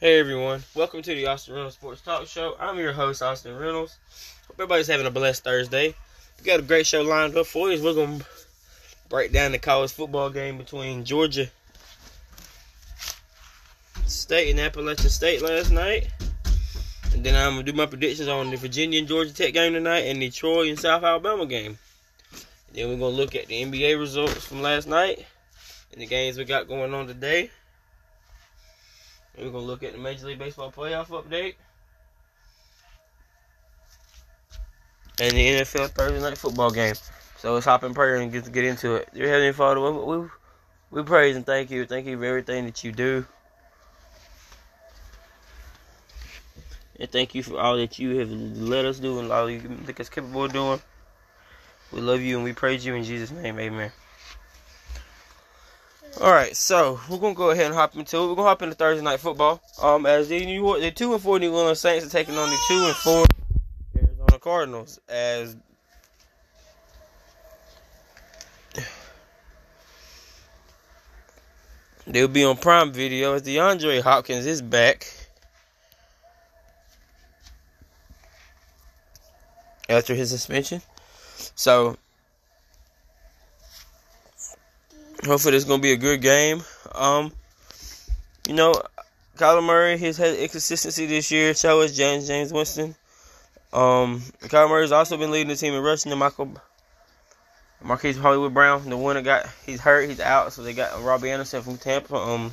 Hey everyone, welcome to the Austin Reynolds Sports Talk Show. I'm your host, Austin Reynolds. Hope everybody's having a blessed Thursday. We got a great show lined up for you. We're going to break down the college football game between Georgia State and Appalachian State last night. And then I'm going to do my predictions on the Virginia and Georgia Tech game tonight and the Troy and South Alabama game. And then we're going to look at the NBA results from last night and the games we got going on today. We're going to look at the Major League Baseball playoff update. And the NFL Thursday night football game. So let's hop in prayer and get get into it. Dear Heavenly Father, we, we, we praise and thank you. Thank you for everything that you do. And thank you for all that you have let us do and all you make us capable of doing. We love you and we praise you in Jesus' name. Amen. All right, so we're gonna go ahead and hop into it. We're gonna hop into Thursday night football. Um, as the New York, the two and four New Orleans Saints are taking on the two and four Arizona Cardinals. As they'll be on Prime Video as DeAndre Hopkins is back after his suspension. So hopefully it's gonna be a good game. Um, you know, Kyler Murray has had inconsistency this year. So has Jameis Jameis Winston. Um, Kyler has also been leading the team in rushing. And Michael Marquise Hollywood Brown, the one that got he's hurt, he's out. So they got Robbie Anderson from Tampa, um,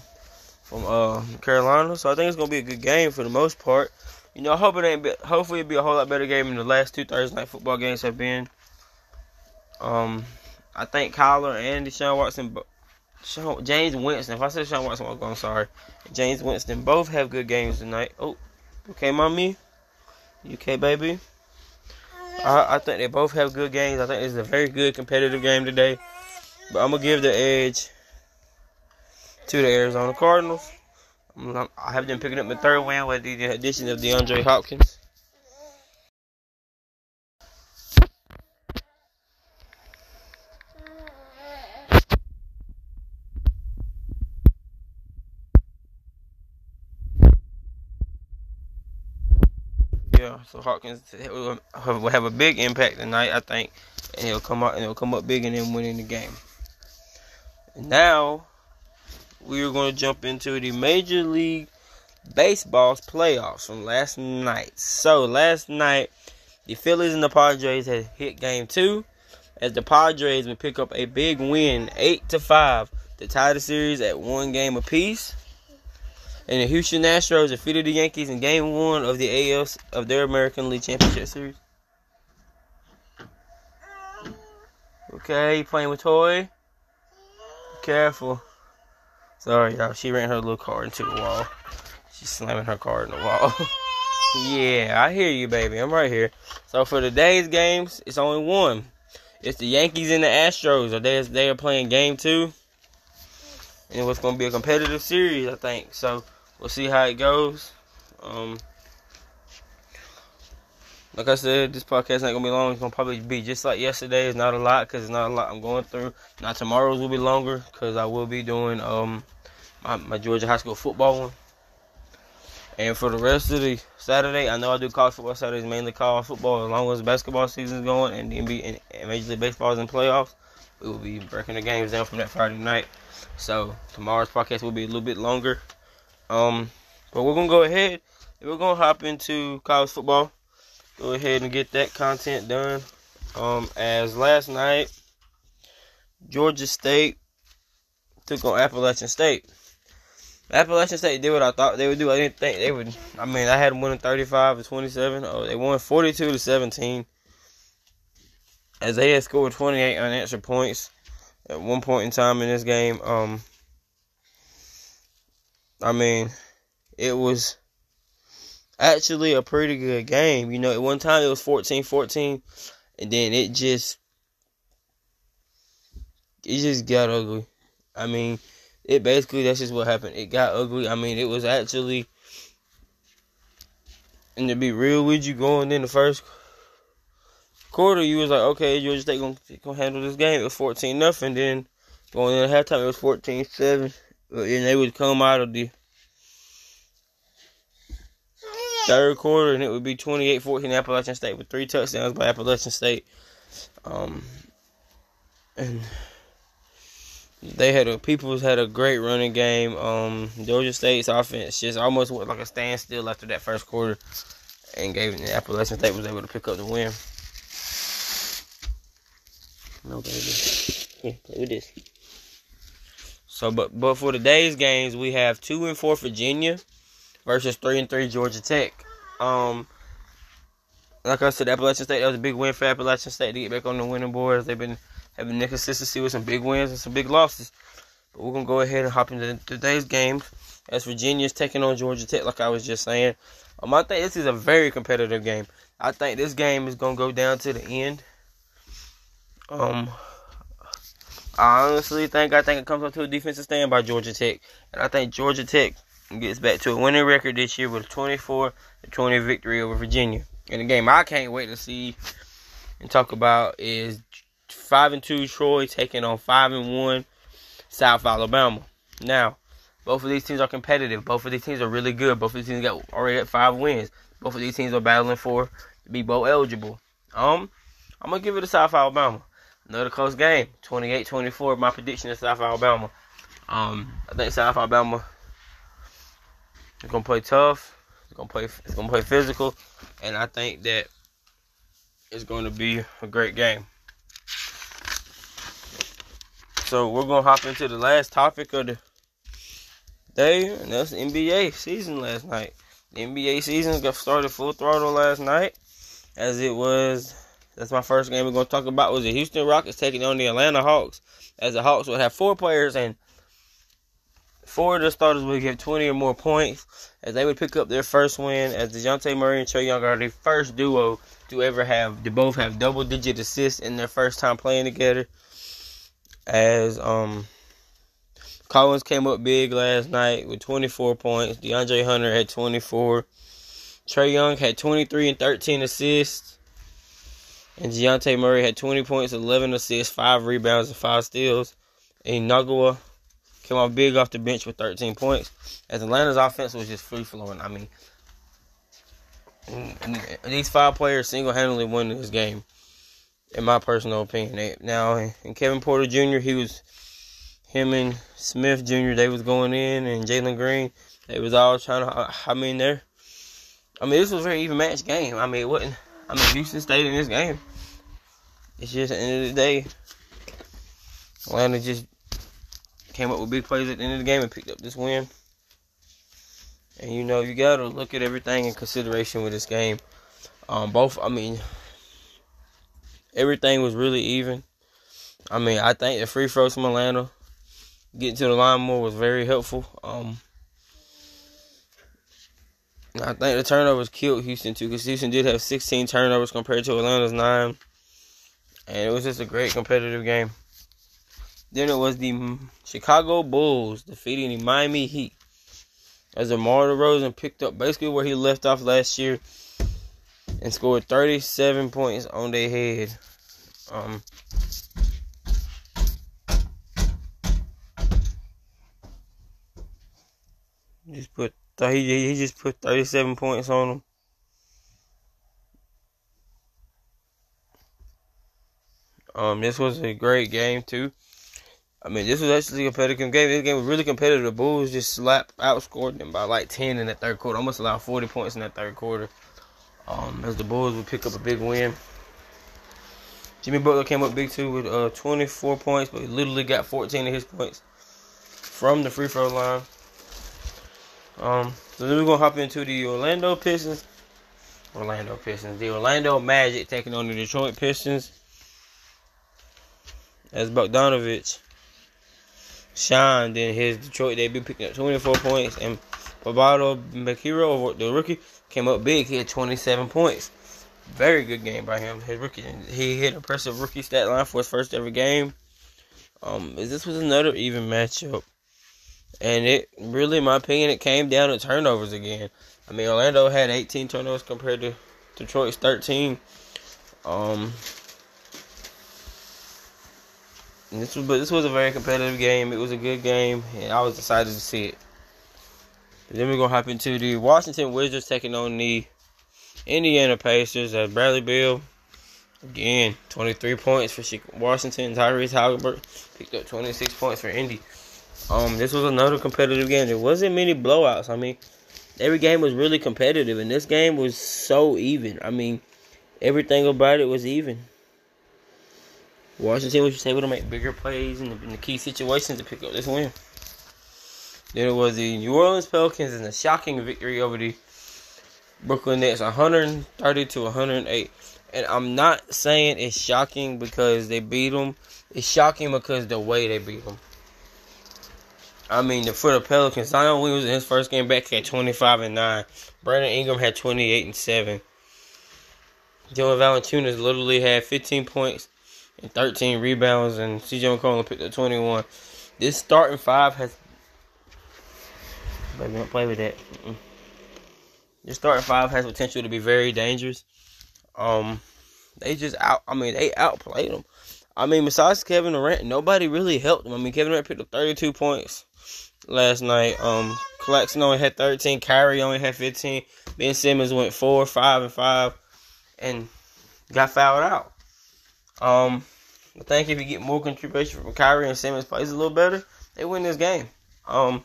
from uh Carolina. So I think it's gonna be a good game for the most part. You know, I hope it ain't. Be, hopefully, it'll be a whole lot better game than the last two Thursday night football games have been. Um, I think Kyler and Deshaun Watson, Sean, Jameis Winston. If I said Sean Watson, I'm sorry. Jameis Winston both have good games tonight. Oh, okay, mommy, UK baby. I, I think they both have good games. I think it's a very good competitive game today. But I'm gonna give the edge to the Arizona Cardinals. I have them picking up the third win with the addition of DeAndre Hopkins. So Hopkins will have a big impact tonight, I think, and he'll come out and he'll come up big and then winning the game. Now we are going to jump into the Major League Baseball's playoffs from last night. So last night, the Phillies and the Padres had hit Game Two, as the Padres would pick up a big win, eight to five, to tie the series at one game apiece. And the Houston Astros defeated the Yankees in Game One of the AL of their American League Championship Series. Okay, playing with toy. Careful. Sorry, y'all. She ran her little car into the wall. She's slamming her car in the wall. yeah, I hear you, baby. I'm right here. So for today's games, it's only one. It's the Yankees and the Astros. Are they they are playing game two. And it's going to be a competitive series, I think. So we'll see how it goes. Um, like I said, this podcast ain't gonna be long. It's gonna probably be just like yesterday. It's not a lot because it's not a lot I'm going through. Now tomorrow's will be longer because I will be doing um my, my Georgia high school football one. And for the rest of the Saturday, I know I do college football Saturdays, mainly college football. As long as basketball season's going and the NBA and Major League Baseball is in playoffs, we will be breaking the games down from that Friday night. So tomorrow's podcast will be a little bit longer. Um, but we're gonna go ahead we're gonna hop into college football go ahead and get that content done. Um, as last night, Georgia State took on Appalachian State. Appalachian State did what I thought they would do. I didn't think they would. I mean, I had them winning 35 to 27. Oh, they won 42 to 17. As they had scored 28 unanswered points at one point in time in this game. Um, I mean, it was actually a pretty good game. You know, at one time it was 14-14 and then it just it just got ugly. I mean, it basically that's just what happened. It got ugly. I mean, it was actually and to be real with you, going in the first quarter, you was like, okay, Georgia State gonna, gonna handle this game. It was 14 nothing. Then going in halftime, it was 14 7. And they would come out of the third quarter, and it would be 28-14 Appalachian State with three touchdowns by Appalachian State. Um, and they had a Peoples had a great running game. Um, Georgia State's offense just almost went like a standstill after that first quarter, and gave the Appalachian State was able to pick up the win. No baby, yeah, play with this. So, but but for today's games, we have two and four Virginia versus three and three Georgia Tech. Um, like I said, Appalachian State that was a big win for Appalachian State to get back on the winning boards. They've been having inconsistency with some big wins and some big losses. But we're gonna go ahead and hop into today's games as Virginia's taking on Georgia Tech, like I was just saying. Um, I think this is a very competitive game. I think this game is gonna go down to the end. Um, I honestly think I think it comes up to a defensive stand by Georgia Tech, and I think Georgia Tech gets back to a winning record this year with a 24 20 victory over Virginia. And the game I can't wait to see and talk about is five and two Troy taking on five and one South Alabama. Now, both of these teams are competitive. Both of these teams are really good. Both of these teams got already at five wins. Both of these teams are battling for to be bowl eligible. Um, I'm gonna give it to South Alabama. Another close game, 28-24. My prediction is South Alabama. Um, I think South Alabama is gonna play tough. It's gonna play. It's gonna play physical, and I think that it's going to be a great game. So we're gonna hop into the last topic of the day, and that's NBA season last night. The NBA season got started full throttle last night, as it was. That's my first game we're gonna talk about was the Houston Rockets taking on the Atlanta Hawks. As the Hawks would have four players and four of the starters would get 20 or more points, as they would pick up their first win. As Dejounte Murray and Trae Young are the first duo to ever have to both have double digit assists in their first time playing together as um Collins came up big last night with 24 points. DeAndre Hunter had 24. Trae Young had 23 and 13 assists. And Dejounte Murray had 20 points, 11 assists, 5 rebounds, and 5 steals. And came off big off the bench with 13 points. As Atlanta's offense was just free flowing. I mean, these five players single handedly won this game in my personal opinion. Now, and Kevin Porter Jr., he was him and Smith Jr. They was going in, and Jalen Green. They was all trying to. I mean, there. I mean, this was a very even match game. I mean, it wasn't. I mean, Houston stayed in this game. It's just at the end of the day, Atlanta just came up with big plays at the end of the game and picked up this win. And you know, you gotta look at everything in consideration with this game. Um, both. I mean, everything was really even. I mean, I think the free throws from Atlanta getting to the line more was very helpful. Um, I think the turnovers killed Houston too, because Houston did have 16 turnovers compared to Atlanta's nine, and it was just a great competitive game. Then it was the Chicago Bulls defeating the Miami Heat as DeMar DeRozan picked up basically where he left off last year and scored 37 points on their head. Um, just put he he just put 37 points on them. Um, this was a great game too. I mean, this was actually a competitive game. This game was really competitive. The Bulls just slapped, outscored them by like 10 in the third quarter. Almost allowed 40 points in that third quarter um, as the Bulls would pick up a big win. Jimmy Butler came up big too with uh, 24 points, but he literally got 14 of his points from the free throw line. Um, so then we're gonna hop into the Orlando Pistons. Orlando Pistons. The Orlando Magic taking on the Detroit Pistons. As Bogdanovich shined in his Detroit debut, picking up 24 points, and Paolo Banchero, the rookie, came up big. He had 27 points. Very good game by him. His rookie, he hit impressive rookie stat line for his first ever game. Um, this was another even matchup, and it really, in my opinion, it came down to turnovers again. I mean, Orlando had 18 turnovers compared to Detroit's 13. Um, this was, but this was a very competitive game. It was a good game, and I was excited to see it. Then we're gonna hop into the Washington Wizards taking on the Indiana Pacers at Bradley Beal. Again, 23 points for Washington. Tyrese Haliburton picked up 26 points for Indy. Um, this was another competitive game. There wasn't many blowouts. I mean, every game was really competitive, and this game was so even. I mean, everything about it was even. Washington was just able to make bigger plays in the, in the key situations to pick up this win. Then it was the New Orleans Pelicans in a shocking victory over the Brooklyn Nets, 130 to 108. And I'm not saying it's shocking because they beat them. It's shocking because the way they beat them. I mean, the for the Pelicans, Zion Williams in his first game back had 25 and 9. Brandon Ingram had 28 and 7. Joe Valanciunas literally had 15 points and 13 rebounds, and CJ McCollum picked up 21. This starting five has Baby, don't play with that. Mm-mm. Your starting five has potential to be very dangerous. Um, they just out. I mean, they outplayed them. I mean, besides Kevin Durant, nobody really helped them. I mean, Kevin Durant picked up 32 points last night. Um, Claxton only had 13. Kyrie only had 15. Ben Simmons went four, five, and five, and got fouled out. Um, I think if you get more contribution from Kyrie and Simmons plays a little better, they win this game. Um,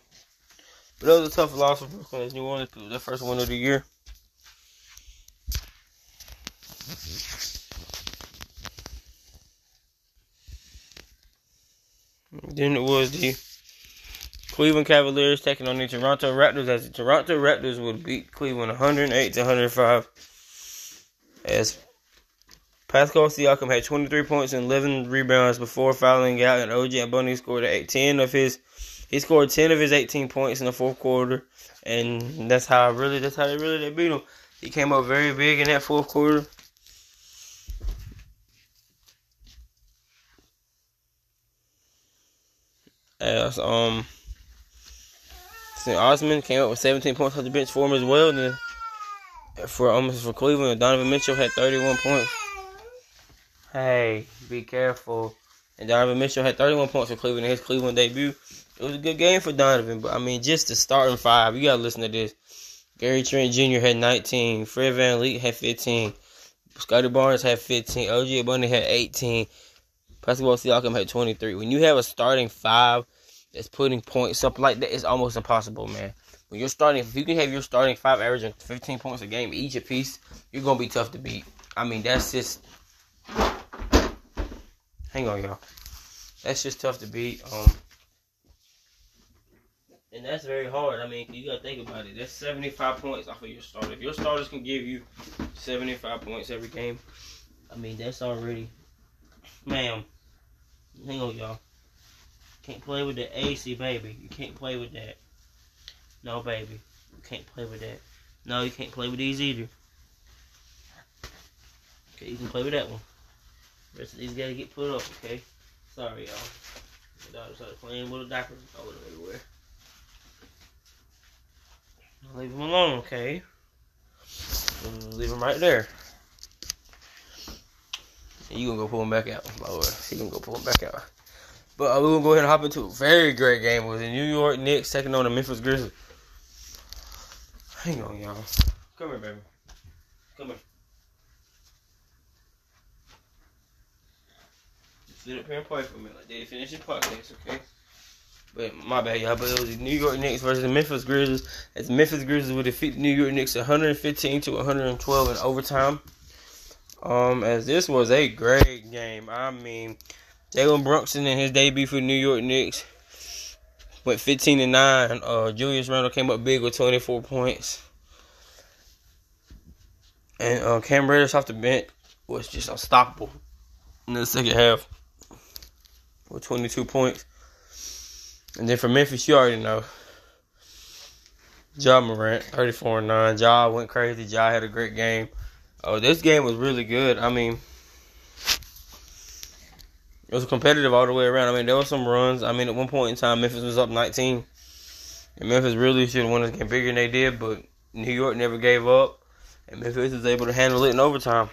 but it was a tough loss for Brooklyn as New Orleans, the first win of the year. Then it was the Cleveland Cavaliers taking on the Toronto Raptors as the Toronto Raptors would beat Cleveland 108 to 105. As Pascal Siakam had 23 points and 11 rebounds before fouling out, and OG Anunoby scored 18 of his he scored ten of his eighteen points in the fourth quarter, and that's how really that's how they really they beat him. He came up very big in that fourth quarter. Um, St. Osman came up with 17 points off the bench for him as well. And then for almost for Cleveland, Donovan Mitchell had 31 points. Hey, be careful. And Donovan Mitchell had 31 points for Cleveland in his Cleveland debut. It was a good game for Donovan, but I mean, just the starting five, you gotta listen to this. Gary Trent Jr. had 19. Fred VanVleet had 15. Scottie Barnes had 15. OG Anunoby had 18. Pascal Siakam had 23. When you have a starting five that's putting points up like that, it's almost impossible, man. When you're starting, if you can have your starting five averaging 15 points a game each a piece, you're gonna be tough to beat. I mean, that's just. Hang on, y'all. That's just tough to beat. Um, and that's very hard. I mean, you gotta think about it. That's 75 points off of your starter. If your starters can give you 75 points every game, I mean, that's already, ma'am. Hang on, y'all. Can't play with the AC, baby. You can't play with that. No, baby. You can't play with that. No, you can't play with these either. Okay, you can play with that one. The rest of these gotta get put up, okay? Sorry, y'all. My daughter started playing with a diaper all everywhere. Leave him alone, okay? Leave him right there. And you gonna go pull him back out, Lord. He gonna go pull him back out. But uh, we're gonna go ahead and hop into a very great game. It was the New York Knicks taking on the Memphis Grizzlies. Hang on, y'all. Come here, baby. Come here. Sit up here and play for me like they finish your podcast, okay? But my bad, y'all. But it was the New York Knicks versus the Memphis Grizzlies. As Memphis Grizzlies would defeat the New York Knicks 115 to 112 in overtime. Um, as this was a great game. I mean, Jalen Brunson in his debut for the New York Knicks went 15 and 9. Uh, Julius Randle came up big with 24 points. And uh, Cam Reddish off the bench was just unstoppable in the second half with 22 points. And then for Memphis, you already know. Ja Morant, 34 and 9. Ja went crazy. Ja had a great game. Oh, this game was really good. I mean, it was competitive all the way around. I mean, there were some runs. I mean, at one point in time, Memphis was up 19. And Memphis really should have won this game bigger than they did, but New York never gave up. And Memphis was able to handle it in overtime.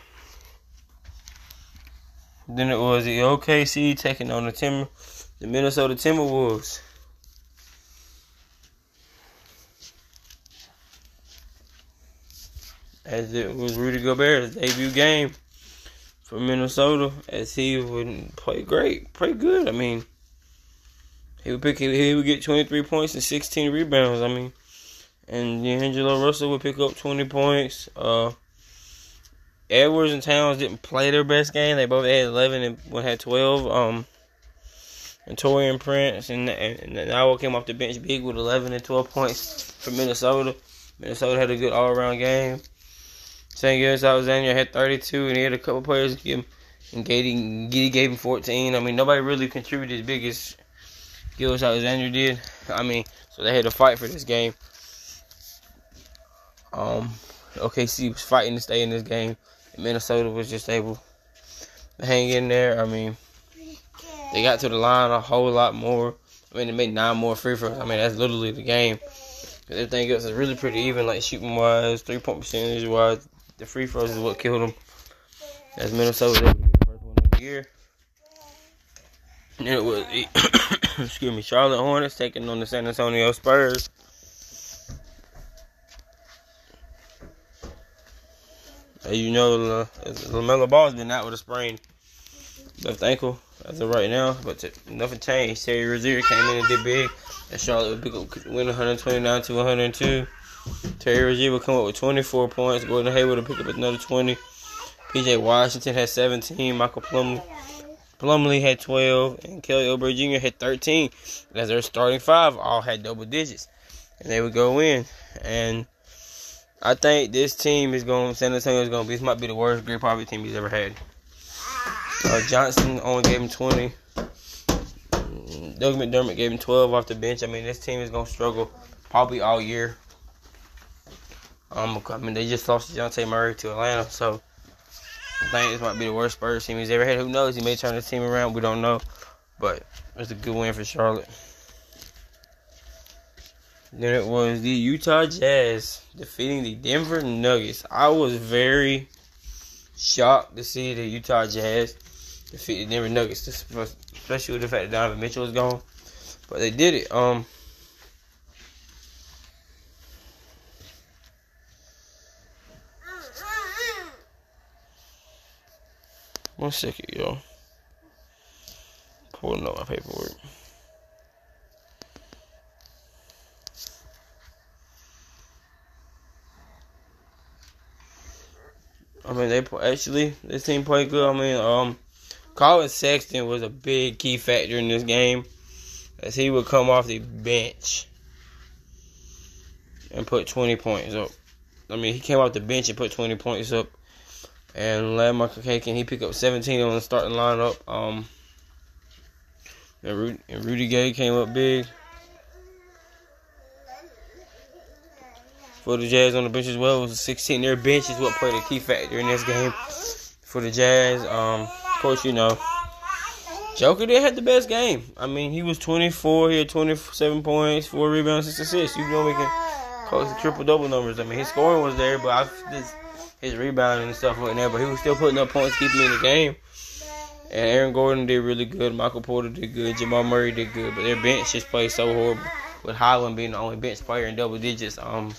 Then it was the OKC taking on the Timber, the Minnesota Timberwolves. As it was Rudy Gobert's debut game for Minnesota, as he would play great, play good. I mean, he would pick, he would get 23 points and 16 rebounds. I mean, and D'Angelo Russell would pick up 20 points. Uh, Edwards and Towns didn't play their best game. They both had 11 and one had 12. Um, and Taurean Prince and, and, and Iowa came off the bench big with 11 and 12 points for Minnesota. Minnesota had a good all around game. St. Gilgeous-Alexander had 32, and he had a couple players give him, and Giddey, Giddey gave him 14. I mean, nobody really contributed as big as Gilgeous-Alexander did. I mean, so they had to fight for this game. Um, OKC was fighting to stay in this game. Minnesota was just able to hang in there. I mean, they got to the line a whole lot more. I mean, they made nine more free throws. I mean, that's literally the game. Everything else is really pretty even, like shooting wise, three point percentage wise. The free throws is what killed them. As Minnesota was able to get the first one of the year. It was, excuse me, Charlotte Hornets taking on the San Antonio Spurs. As you know, LaMelo Ball's been out with a sprain left ankle as of right now, but t- nothing changed. Terry Rozier came in and did big. And Charlotte would win 129 to 102. Terry Rozier would come up with 24 points. Gordon Hayward would pick up another 20. PJ Washington had 17. Michael Plumlee, Plumlee had 12. And Kelly Oubre Jr. had 13. As their starting five all had double digits. And they would go in. And I think this team is going, San Antonio is going to be, this might be the worst Gregg Popovich team he's ever had. Uh, Johnson only gave him 20. Doug McDermott gave him 12 off the bench. I mean, this team is going to struggle probably all year. Um, I mean, they just lost Dejounte Murray to Atlanta, so I think this might be the worst Spurs team he's ever had. Who knows? He may turn the team around. We don't know. But it's a good win for Charlotte. Then it was the Utah Jazz defeating the Denver Nuggets. I was very shocked to see the Utah Jazz defeat the Denver Nuggets, especially with the fact that Donovan Mitchell was gone. But they did it. Um, one second, yo. Pulling up my paperwork. I mean, they actually this team played good. I mean, um, Collin Sexton was a big key factor in this game, as he would come off the bench and put 20 points up. I mean, he came off the bench and put 20 points up. And Lamarcus Cason, he picked up 17 on the starting lineup. Um, and Rudy, and Rudy Gay came up big. for the Jazz on the bench as well. Was 16. Their bench is what played a key factor in this game for the Jazz. Um, of course, you know, Joker did have the best game. I mean, he was 24. He had 27 points, four rebounds, six assists. You know, we can close the triple double numbers. I mean, his scoring was there, but I, his, his rebounding and stuff wasn't there. But he was still putting up points, keeping in the game. And Aaron Gordon did really good. Michael Porter did good. Jamal Murray did good. But their bench just played so horrible. With Hyland being the only bench player in double digits. Um,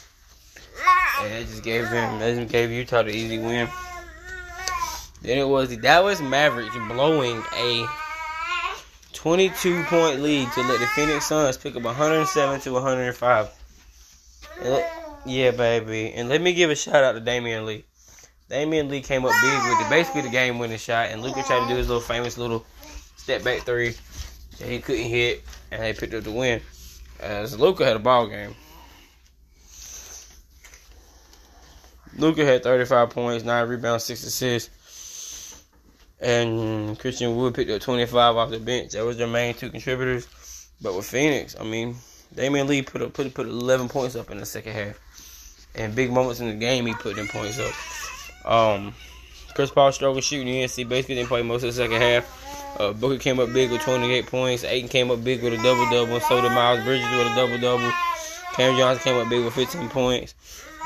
and just gave them, that just gave Utah the easy win. Then it was the Dallas Mavericks blowing a 22 point lead to let the Phoenix Suns pick up 107 to 105. Let, yeah, baby. And let me give a shout out to Damion Lee. Damion Lee came up big with the, basically the game winning shot, and Luka tried to do his little famous little step back three that he couldn't hit, and they picked up the win. Uh, As Luka had a ball game. Luka had 35 points, 9 rebounds, 6 assists. And Christian Wood picked up 25 off the bench. That was their main two contributors. But with Phoenix, I mean, Damion Lee put up, put put 11 points up in the second half. And big moments in the game, he put them points up. Um, Chris Paul struggled shooting. UNC basically didn't play most of the second half. Uh, Booker came up big with 28 points. Ayton came up big with a double double. So did Miles Bridges with a double double. Cam Johnson came up big with 15 points.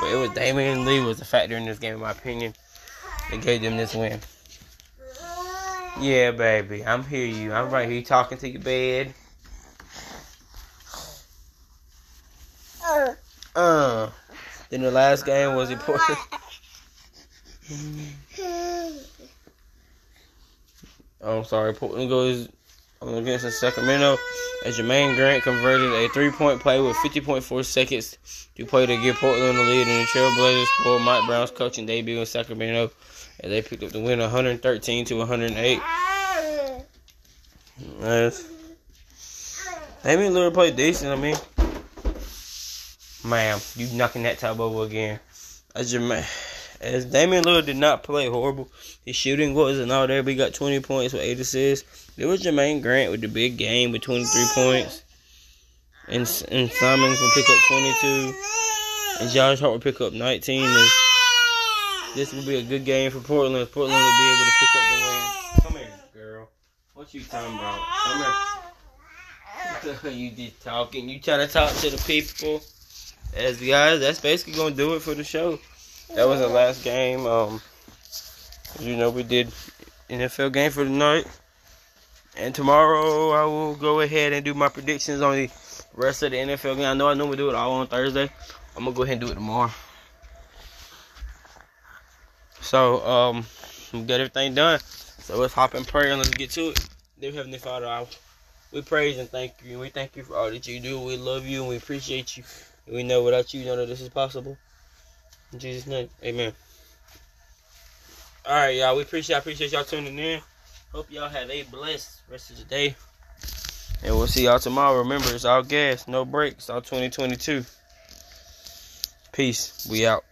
But it was Damion Lee was the factor in this game, in my opinion. That gave them this win. Yeah, baby, I'm here. You, I'm right here talking to your bed. Uh. Then the last game was important. Oh, I'm sorry, Portland goes against Sacramento as Jerami Grant converted a three-point play with 50.4 seconds to play to give Portland the lead in the Trailblazers for Mike Brown's coaching debut in Sacramento as they picked up the win 113 to 108. Nice. Damian Lillard played decent. I mean, ma'am, you knocking that top over again. As Jerami, as Damian Lillard did not play horrible, his shooting wasn't all there. But he got 20 points with eight assists. It was Jerami Grant with the big game with 23 points, and and Simons will pick up 22, and Josh Hart will pick up 19. And this will be a good game for Portland. Portland will be able to pick up the win. Come here, girl. What you talking about? Come here. you just talking. You trying to talk to the people. As guys, that's basically gonna do it for the show. That was the last game. Um, you know, we did NFL game for the night. And tomorrow I will go ahead and do my predictions on the rest of the NFL game. I know I normally do it all on Thursday. I'm gonna go ahead and do it tomorrow. So, um, we got everything done. So let's hop in prayer and let's get to it. Dear Heavenly Father, I, we praise and thank you. We thank you for all that you do. We love you and we appreciate you. We know without you, none of this is possible. In Jesus' name, amen. All right, y'all. We appreciate I appreciate y'all tuning in. Hope y'all have a blessed rest of the day. And we'll see y'all tomorrow. Remember, it's all gas, no brakes, all 2022. Peace. We out.